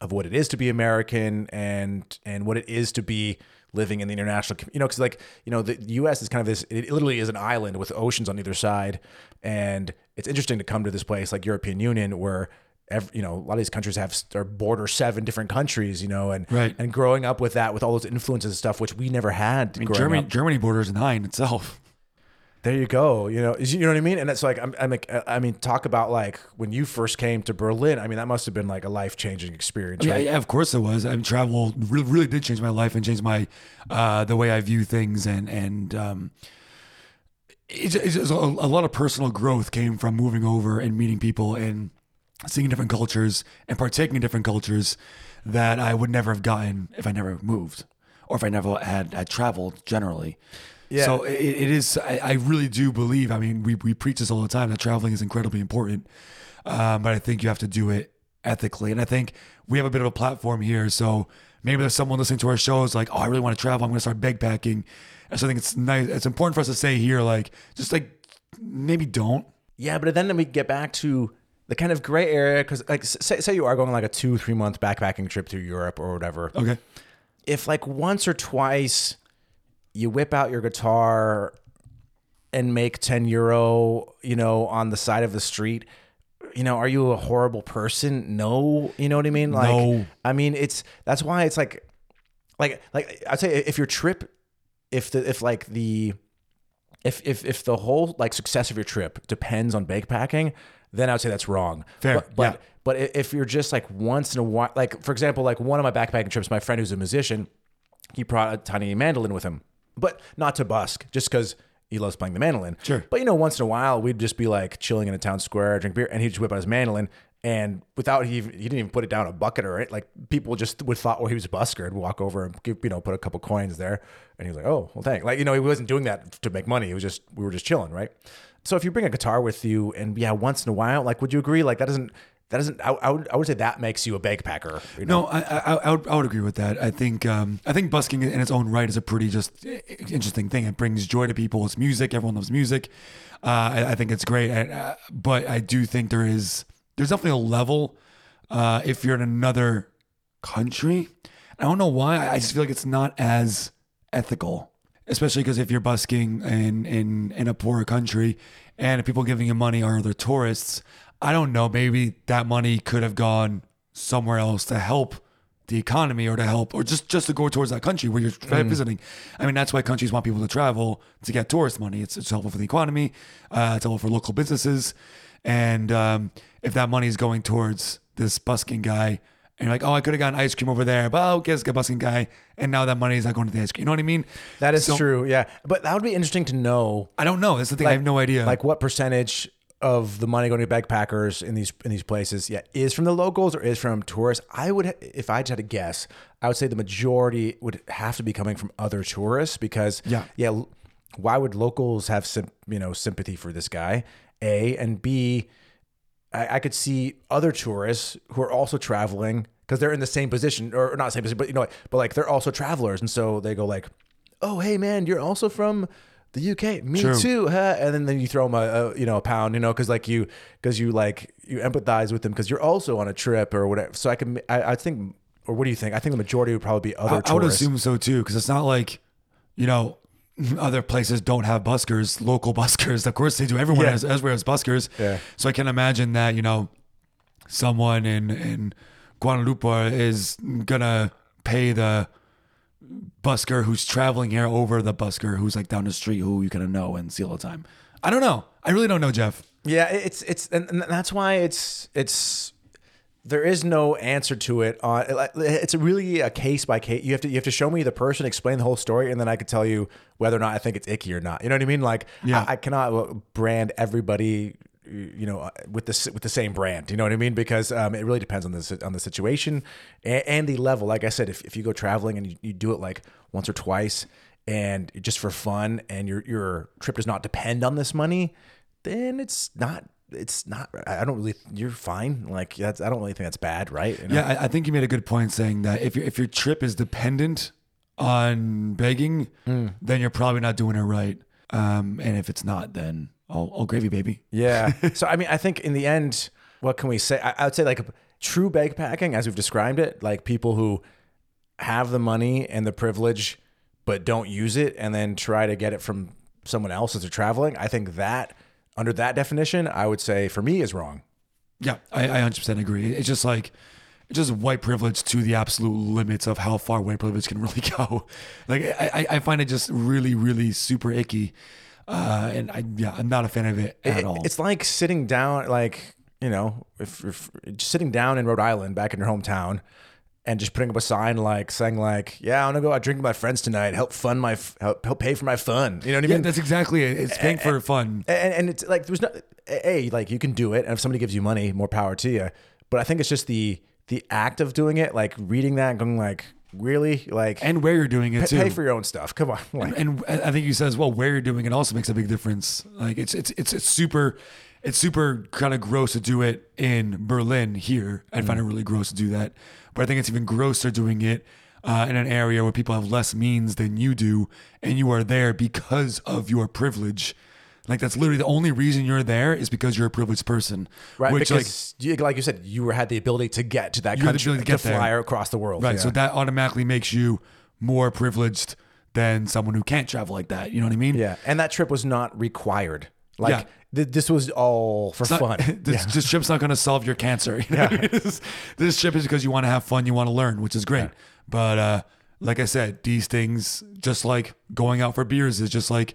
of what it is to be American and and what it is to be living in the international you know because like you know the US is kind of this it literally is an island with oceans on either side and it's interesting to come to this place like European Union where every, you know a lot of these countries have or border seven different countries you know and Right. and growing up with that with all those influences and stuff which we never had growing Germany up. Germany borders nine itself. There you go. You know, you know what I mean. And it's like I'm, I'm like, I mean, talk about like when you first came to Berlin. I mean, that must have been like a life changing experience, Yeah, right? yeah, of course it was. I mean, travel really, really did change my life and change my uh, the way I view things, and and um, it's, it's just a, a lot of personal growth came from moving over and meeting people and seeing different cultures and partaking in different cultures that I would never have gotten if I never moved or if I never had, had traveled generally. Yeah. So it, it is. I, I really do believe. I mean, we we preach this all the time that traveling is incredibly important, um, but I think you have to do it ethically. And I think we have a bit of a platform here, so maybe there's someone listening to our shows like, oh, I really want to travel. I'm going to start backpacking. And so I think it's nice. It's important for us to say here, like, just like maybe don't. Yeah, but then we get back to the kind of gray area because, like, say, say you are going like a two, three month backpacking trip through Europe or whatever. Okay. If like once or twice you whip out your guitar and make 10 euro, you know, on the side of the street, you know, are you a horrible person? No. You know what I mean? Like, No. I mean, it's that's why it's like, like, like I'd say if your trip, if the, if like the, if if if the whole like success of your trip depends on begpacking, then I would say that's wrong. Fair, But but, yeah. but if you're just like once in a while, like for example, like one of my backpacking trips, my friend who's a musician, he brought a tiny mandolin with him, but not to busk, just because he loves playing the mandolin. Sure. But you know, once in a while, we'd just be like chilling in a town square, drink beer, and he'd just whip out his mandolin. And without he, even, he didn't even put it down a bucket or it. Like people just would thought, well, he was a busker and walk over and give, you know, put a couple coins there. And he was like, oh, well, thank. Like you know, he wasn't doing that to make money. It was just we were just chilling, right? So if you bring a guitar with you, and yeah, once in a while, like, would you agree? Like that doesn't that doesn't. I, I would I would say that makes you a backpacker. You know? No, I, I, I, would, I would agree with that. I think um, I think busking in its own right is a pretty just interesting thing. It brings joy to people. It's music. Everyone loves music. Uh, I, I think it's great. And, uh, but I do think there is there's definitely a level uh, if you're in another country. I don't know why. I just feel like it's not as ethical, especially because if you're busking in in in a poorer country, and people giving you money are other tourists. I don't know. Maybe that money could have gone somewhere else to help the economy or to help or just just to go towards that country where you're visiting. I mean, that's why countries want people to travel to get tourist money. It's, it's helpful for the economy. Uh, it's helpful for local businesses. And um, if that money is going towards this busking guy, and you're like, oh, I could have gotten ice cream over there, but I'll guess a busking guy, and now that money is not going to the ice cream. You know what I mean? that is So, true. Yeah, but that would be interesting to know. I don't know. That's the thing. I have no idea. Like what percentage of the money going to backpackers in these in these places, yeah, is from the locals or is from tourists? I would, if I had to guess, I would say the majority would have to be coming from other tourists because, Yeah. yeah. Why would locals have sim, you know sympathy for this guy? A and B, I, I could see other tourists who are also traveling because they're in the same position or, or not same position, but you know, but like they're also travelers, and so they go like, "Oh, hey man, you're also from the UK, me True. too," huh? and then, then you throw them a, a you know a pound, you know, because like you because you like you empathize with them because you're also on a trip or whatever. So I can I, I think, or what do you think? I think the majority would probably be other I, I would assume so too, because it's not like, you know, other places don't have buskers, local buskers. Of course they do. Everyone Yeah. has everywhere has buskers. Yeah. So I can imagine that you know, someone in in Guadalupe is gonna pay the busker who's traveling here over the busker who's like down the street who you kind of know and see all the time. I don't know. I really don't know, Jeff. Yeah, it's it's and and that's why it's it's there is no answer to it on it's really a case by case you have to you have to show me the person explain the whole story and then i could tell you whether or not i think it's icky or not you know what i mean like Yeah. I, I cannot uh, brand everybody you know with the with the same brand you know what i mean because um, it really depends on the on the situation and, and the level like i said if, if you go traveling and you, you do it like once or twice and just for fun, and your your trip does not depend on this money, then it's not. It's not. I don't really. You're fine. Like that's. I don't really think that's bad, right? You know? Yeah, I, I think you made a good point saying that if your if your trip is dependent on begging, Mm. then you're probably not doing it right. Um, and if it's not, then all, all gravy, baby. Yeah. so I mean, I think in the end, what can we say? I, I would say like true begpacking, as we've described it, like people who have the money and the privilege, but don't use it, and then try to get it from someone else as they're traveling. I think that under that definition, I would say for me is wrong. Yeah, I, I 100% agree. It's just like, it's just white privilege to the absolute limits of how far white privilege can really go. Like, I, I- I find it just really, really super icky. Uh, and I, yeah, I'm not a fan of it at It- all. It's like sitting down, like you know, if, if sitting down in Rhode Island, back in your hometown, and just putting up a sign like saying like, "Yeah, I'm gonna go out drinking with my friends tonight. Help fund my f- help, help pay for my fun." You know what I yeah, mean? that's exactly it. It's paying for fun. and, and it's like there's no a like you can do it and if somebody gives you money more power to you but i think it's just the the act of doing it like reading that and going like really like And where you're doing it too. pay for your own stuff come on like, and I think you said as well where you're doing it also makes a big difference. Like it's it's it's, it's super it's super kind of gross to do it in Berlin here. I find it really gross to do that, but I think it's even grosser doing it uh, in an area where people have less means than you do, and you are there because of your privilege. Like that's literally the only reason you're there is because you're a privileged person. right Which like because you, like you said you had the ability to get to that You had the country ability to get there. fly across the world Right. yeah. So that automatically makes you more privileged than someone who can't travel like that. You know what I mean? yeah and that trip was not required like Yeah. th- this was all for Not- fun this, this trip's not going to solve your cancer. You know mean? this, this trip is because you want to have fun, you want to learn, which is great. But uh, like I said, these things, just like going out for beers, is just like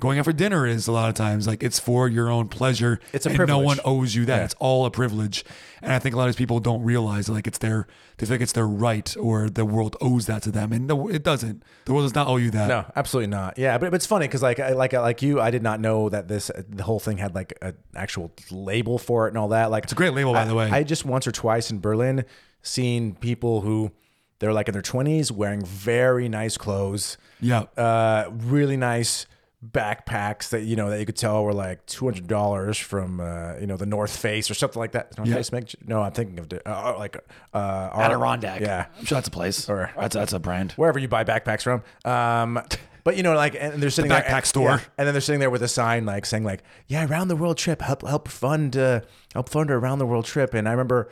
going out for dinner is a lot of times. Like it's for your own pleasure. It's a and no one owes you that. It's all a privilege. And I think a lot of these people don't realize like it's their they think it's their right or the world owes that to them, and no, it doesn't. The world does not owe you that. No, absolutely not. Yeah, but, but it's funny because like I- like like you, I did not know that this the whole thing had like an actual label for it and all that. Like it's a great label, by I, the way. I just once or twice in Berlin seen people who they're like in their twenties wearing very nice clothes, Yeah. uh, really nice backpacks that you know that you could tell were like two hundred dollars from uh, you know the North Face or something like that. North Yeah. Face make no, I'm thinking of uh, like uh, our- Adirondack. Yeah, I'm sure that's a place. Or- that's, that's a brand. wherever you buy backpacks from. Um, but you know, like, and they're sitting there, backpack and- store. yeah, and then they're sitting there with a sign like saying like, "Yeah, around the world trip, help help fund uh, help fund a around the world trip." And I remember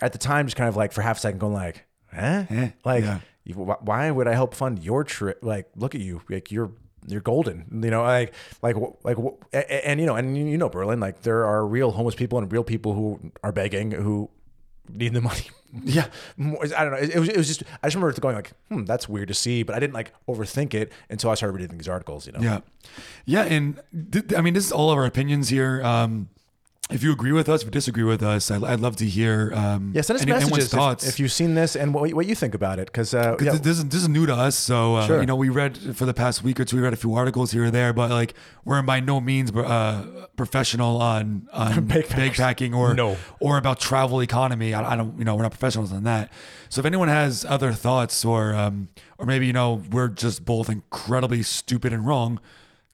at the time just kind of like for half a second going like, "Huh? Eh, like, yeah. you- why would I help fund your trip? Like, look at you, like you're." You're golden, you know. Like, like, like, and, and you know, and you know, Berlin. Like, there are real homeless people and real people who are begging, who need the money. Yeah. I don't know. It, it was, it was just, I just remember going like, hmm, that's weird to see, but I didn't like overthink it until I started reading these articles, you know? Yeah, yeah, and th- I mean, this is all of our opinions here. Um, if you agree with us, if you disagree with us, I'd, I'd love to hear. Um, Yeah, send us any- anyone's messages thoughts. if, if you've seen this and what, what you think about it. Because, uh, yeah, This, this is this is new to us, so uh, Sure. you know we read for the past week or two. We read a few articles here or there, but like we're by no means uh, professional on on Backpacks. backpacking or No. or about travel economy. I, I don't, you know, we're not professionals on that. So if anyone has other thoughts, or um, or maybe you know we're just both incredibly stupid and wrong,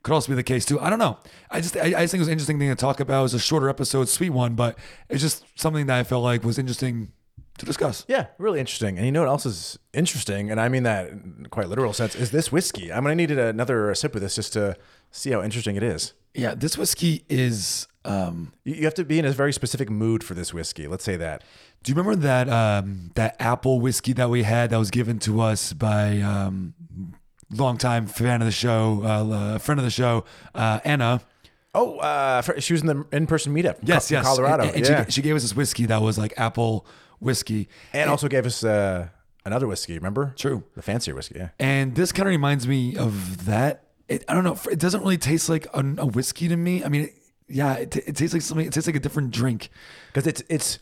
could also be the case too. I don't know. I just I, I just think it was an interesting thing to talk about. It was a shorter episode, sweet one, but it's just something that I felt like was interesting to discuss. yeah, really interesting. And you know what else is interesting? And I mean that in quite literal sense is this whiskey. I'm to need another sip of this just to see how interesting it is. Yeah, this whiskey is. Um, You, you have to be in a very specific mood for this whiskey. Let's say that. Do you remember that um, that apple whiskey that we had that was given to us by um, longtime fan of the show, uh, friend of the show, uh, Anna? Oh, uh, she was in the in-person meetup. Yes, Co- yes, Colorado. And, and yeah. she, she gave us this whiskey that was like apple whiskey. and also gave us uh, another whiskey. Remember? True. The fancier whiskey. Yeah. And this kind of reminds me of that. It, I don't know. It doesn't really taste like a, a whiskey to me. I mean, it, yeah, it, t- it tastes like something. It tastes like a different drink. because it's it's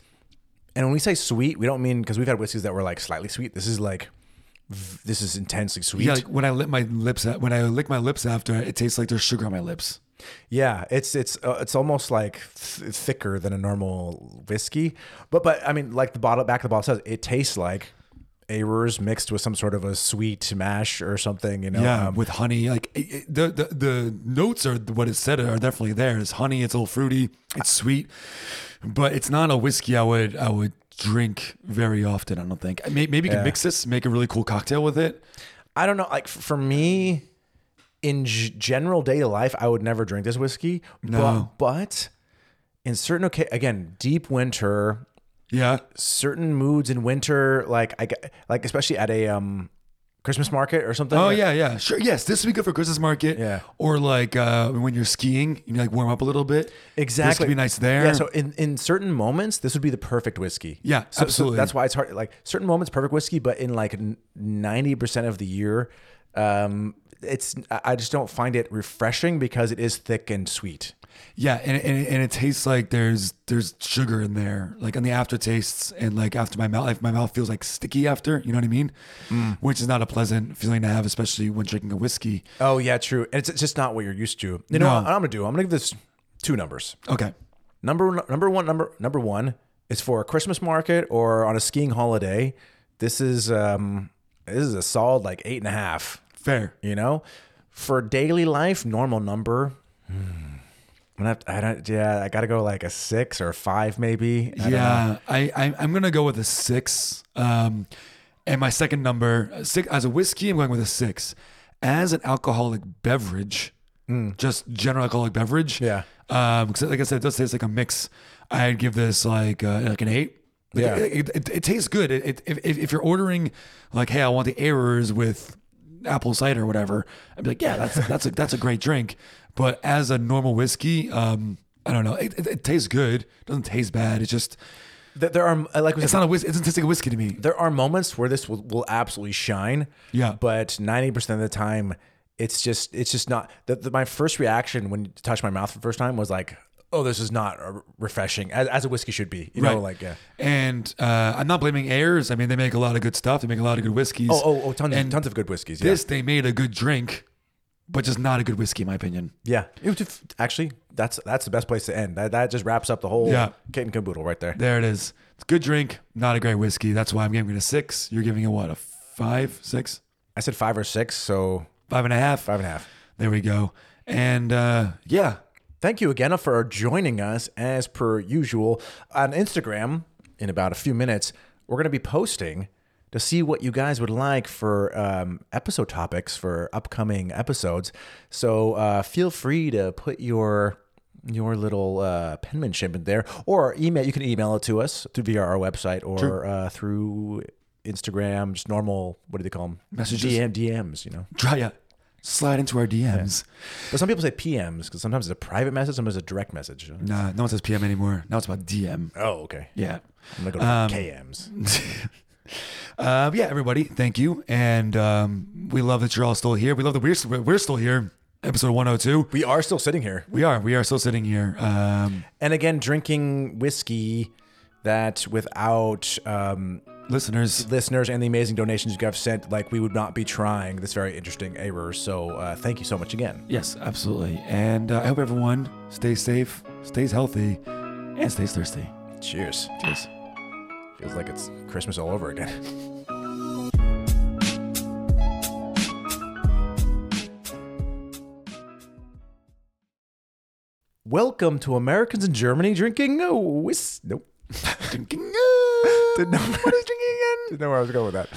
and when we say sweet we don't mean because we've had whiskeys that were like slightly sweet this is like this is intensely sweet Yeah, like when I lick my lips, when I lick my lips after, it tastes like there's sugar on my lips. Yeah, it's it's uh, it's almost like th- thicker than a normal whiskey but but i mean like the bottle back of the bottle says it tastes like Ayrer's mixed with some sort of a sweet mash or something. You know, Yeah, Um, with honey. Like it- it- the, the the notes are what it said are definitely there. It's honey. It's a little fruity. It's sweet, but it's not a whiskey I would I would drink very often. I don't think. Maybe, maybe you Yeah. can mix this, make a really cool cocktail with it. I don't know. Like f- for me, in g- general to life, I would never drink this whiskey. No. But, but in certain occasions, again, deep winter, Yeah, certain moods in winter, like I like especially at a um Christmas market or something. Oh yeah, yeah, sure. Yes, this would be good for Christmas market. Yeah. Or like uh, when you're skiing, you like warm up a little bit. Exactly. This could be nice there. Yeah. So in, in certain moments, this would be the perfect whiskey. Yeah, So- so absolutely. that's why it's hard. Like certain moments, perfect whiskey, but in like ninety percent of the year, um, it's I just don't find it refreshing because it is thick and sweet. Yeah, and, and and it tastes like there's there's sugar in there, like on the aftertastes, and like after my mouth, like my mouth feels like sticky after. You know what I mean? Mm. Which is not a pleasant feeling to have, especially when drinking a whiskey. Oh yeah, true. And it's, it's just not what you're used to. You know No. what I'm gonna do? I'm gonna give this two numbers. Okay. Number number one number number one is for a Christmas market or on a skiing holiday. This is um this is a solid like eight and a half. Fair. You know, for daily life, normal number. hmm, I'm gonna have to, I don't. Yeah, I gotta go like a six or a five, maybe. I. Yeah, I, I I'm gonna go with a six. Um, and my second number six as a whiskey, I'm going with a six. As an alcoholic beverage, just general alcoholic beverage. Yeah. Um, 'cause like I said, it does taste like a mix. I'd give this like uh, like an eight. Like, Yeah. it, it, it tastes good. It, it, if, if if you're ordering like, hey, I want the Ayrer's with apple cider or whatever, I'd be like, yeah, that's that's a that's a great drink. But as a normal whiskey, um, I don't know. It, it, it tastes good. It doesn't taste bad. It's just Th- There are uh, like we it's said, not a whiskey. It doesn't taste like a whiskey to me. there are moments where this will, will absolutely shine. Yeah. But ninety percent of the time, it's just it's just not. The, the, my first reaction when it touched my mouth for the first time was like, "Oh, this is not uh, refreshing," as, as a whiskey should be. You know, Right. like yeah. And uh, I'm not blaming Ayrer's. I mean, they make a lot of good stuff. They make a lot of good whiskeys. Oh, oh, oh, tons, And tons of good whiskeys. Yeah. This they made a good drink, but just not a good whiskey in my opinion. yeah. It was- Actually, that's that's the best place to end. That that just wraps up the whole Yeah. kit and caboodle right there. There it is. It's a good drink, not a great whiskey. That's why I'm giving it a six. You're giving it what a five, six, I said five or six, so five and a half. five and a half. There we go. And uh, yeah, Thank you again for joining us as per usual on Instagram. In about a few minutes, we're going to be posting to see what you guys would like for um, episode topics for upcoming episodes. So uh, feel free to put your your little uh, penmanship in there, or email. You can email it to us through via our website or uh, through Instagram, just normal. What do they call them? Messages. DM, DMs. You know. try it. Slide into our DMs. But some people say PMs because sometimes it's a private message, sometimes it's a direct message. Nah, no one says PM anymore. Now it's about DM. Oh, okay. Yeah. I'm gonna go to Um, KMs. Uh, yeah, everybody, thank you, and um, we love that you're all still here. We love that we're we're still here. Episode 102. We are still sitting here, We are. We are still sitting here. Um, and again, drinking whiskey that without um, listeners, listeners and the amazing donations you guys have sent, like we would not be trying this very interesting error. So uh, thank you so much again. yes, absolutely. And uh, I hope everyone stays safe, stays healthy, and stays thirsty. Cheers. Cheers. Feels like it's Christmas all over again. Welcome to Americans in Germany drinking no whis. Nope. Drinking. Didn't know what I was drinking again. Didn't know where I was going with that.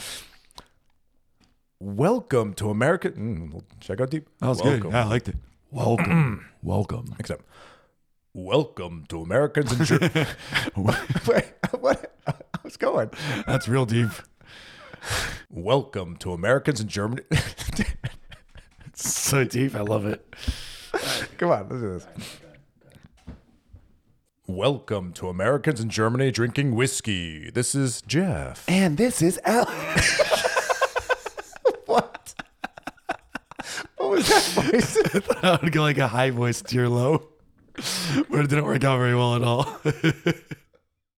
Welcome to America. Mm, check out deep. That was Welcome. good. I liked it. Welcome. Welcome. Except, welcome to Americans in Germany. Wait, what? I was going. That's real deep. Welcome to Americans in Germany. So deep. I love it. Come on, let's do this. Welcome to Americans in Germany drinking whiskey. This is Jeff. And this is Al. What? what was that voice? I would go like a high voice to your low, but it didn't work out very well at all.